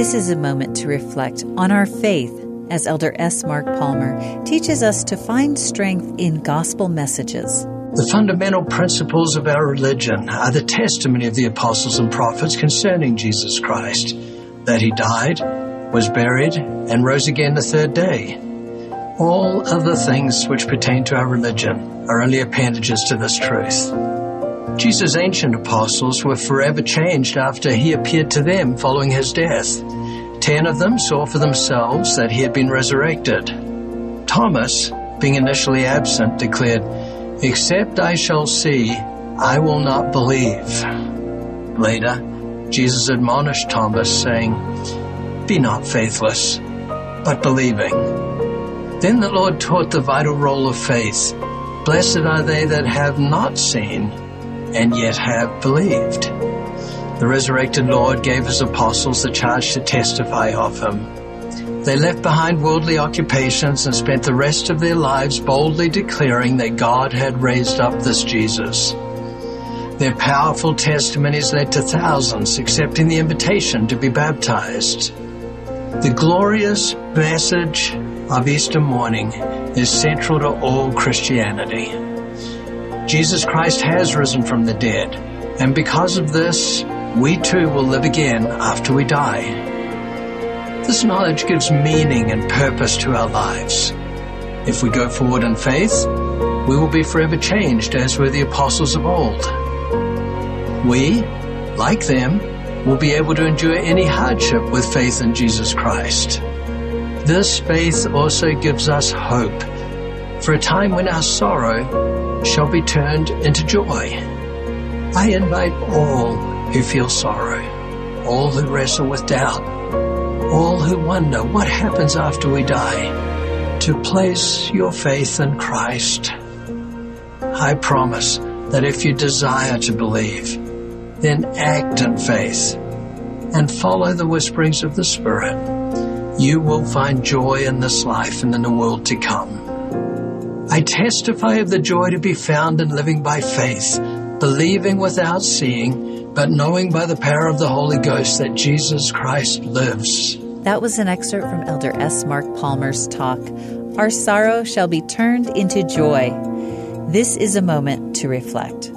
This is a moment to reflect on our faith as Elder S. Mark Palmer teaches us to find strength in gospel messages. The fundamental principles of our religion are the testimony of the apostles and prophets concerning Jesus Christ that he died, was buried, and rose again the third day. All other things which pertain to our religion are only appendages to this truth. Jesus' ancient apostles were forever changed after he appeared to them following his death. Ten of them saw for themselves that he had been resurrected. Thomas, being initially absent, declared, Except I shall see, I will not believe. Later, Jesus admonished Thomas, saying, Be not faithless, but believing. Then the Lord taught the vital role of faith. Blessed are they that have not seen and yet have believed. The resurrected Lord gave his apostles the charge to testify of him. They left behind worldly occupations and spent the rest of their lives boldly declaring that God had raised up this Jesus. Their powerful testimonies led to thousands accepting the invitation to be baptized. The glorious message of Easter morning is central to all Christianity. Jesus Christ has risen from the dead, and because of this, we too will live again after we die. This knowledge gives meaning and purpose to our lives. If we go forward in faith, we will be forever changed as were the apostles of old. We, like them, will be able to endure any hardship with faith in Jesus Christ. This faith also gives us hope for a time when our sorrow shall be turned into joy. I invite all who feel sorrow, all who wrestle with doubt, all who wonder what happens after we die, to place your faith in Christ. I promise that if you desire to believe, then act in faith and follow the whisperings of the Spirit. You will find joy in this life and in the world to come. I testify of the joy to be found in living by faith, believing without seeing, but knowing by the power of the Holy Ghost that Jesus Christ lives. That was an excerpt from Elder S. Mark Palmer's talk, Our Sorrow Shall Be Turned into Joy. This is a moment to reflect.